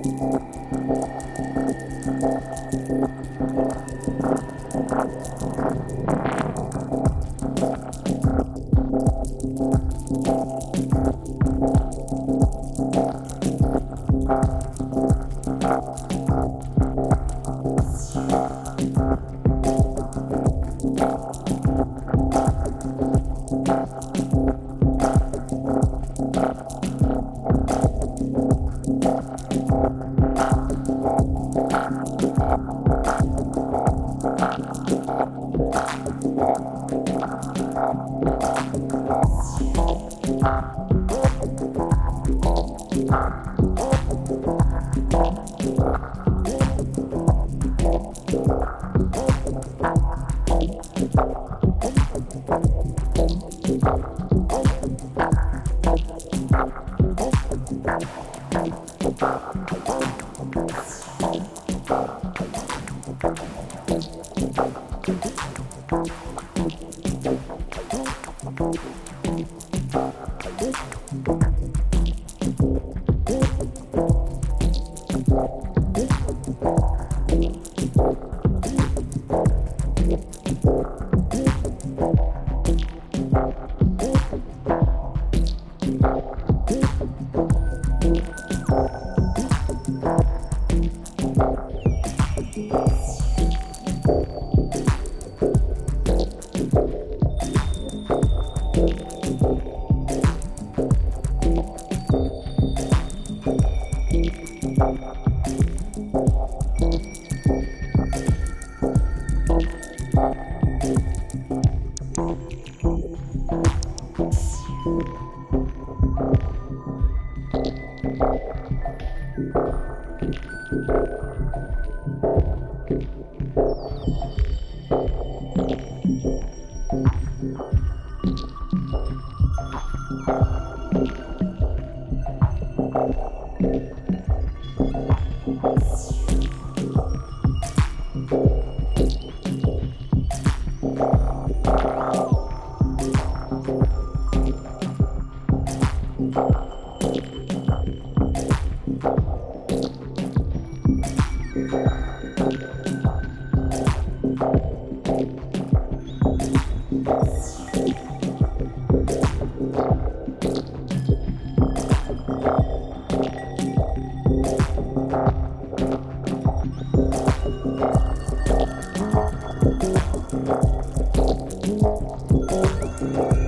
Thank Thank Thank Thank you.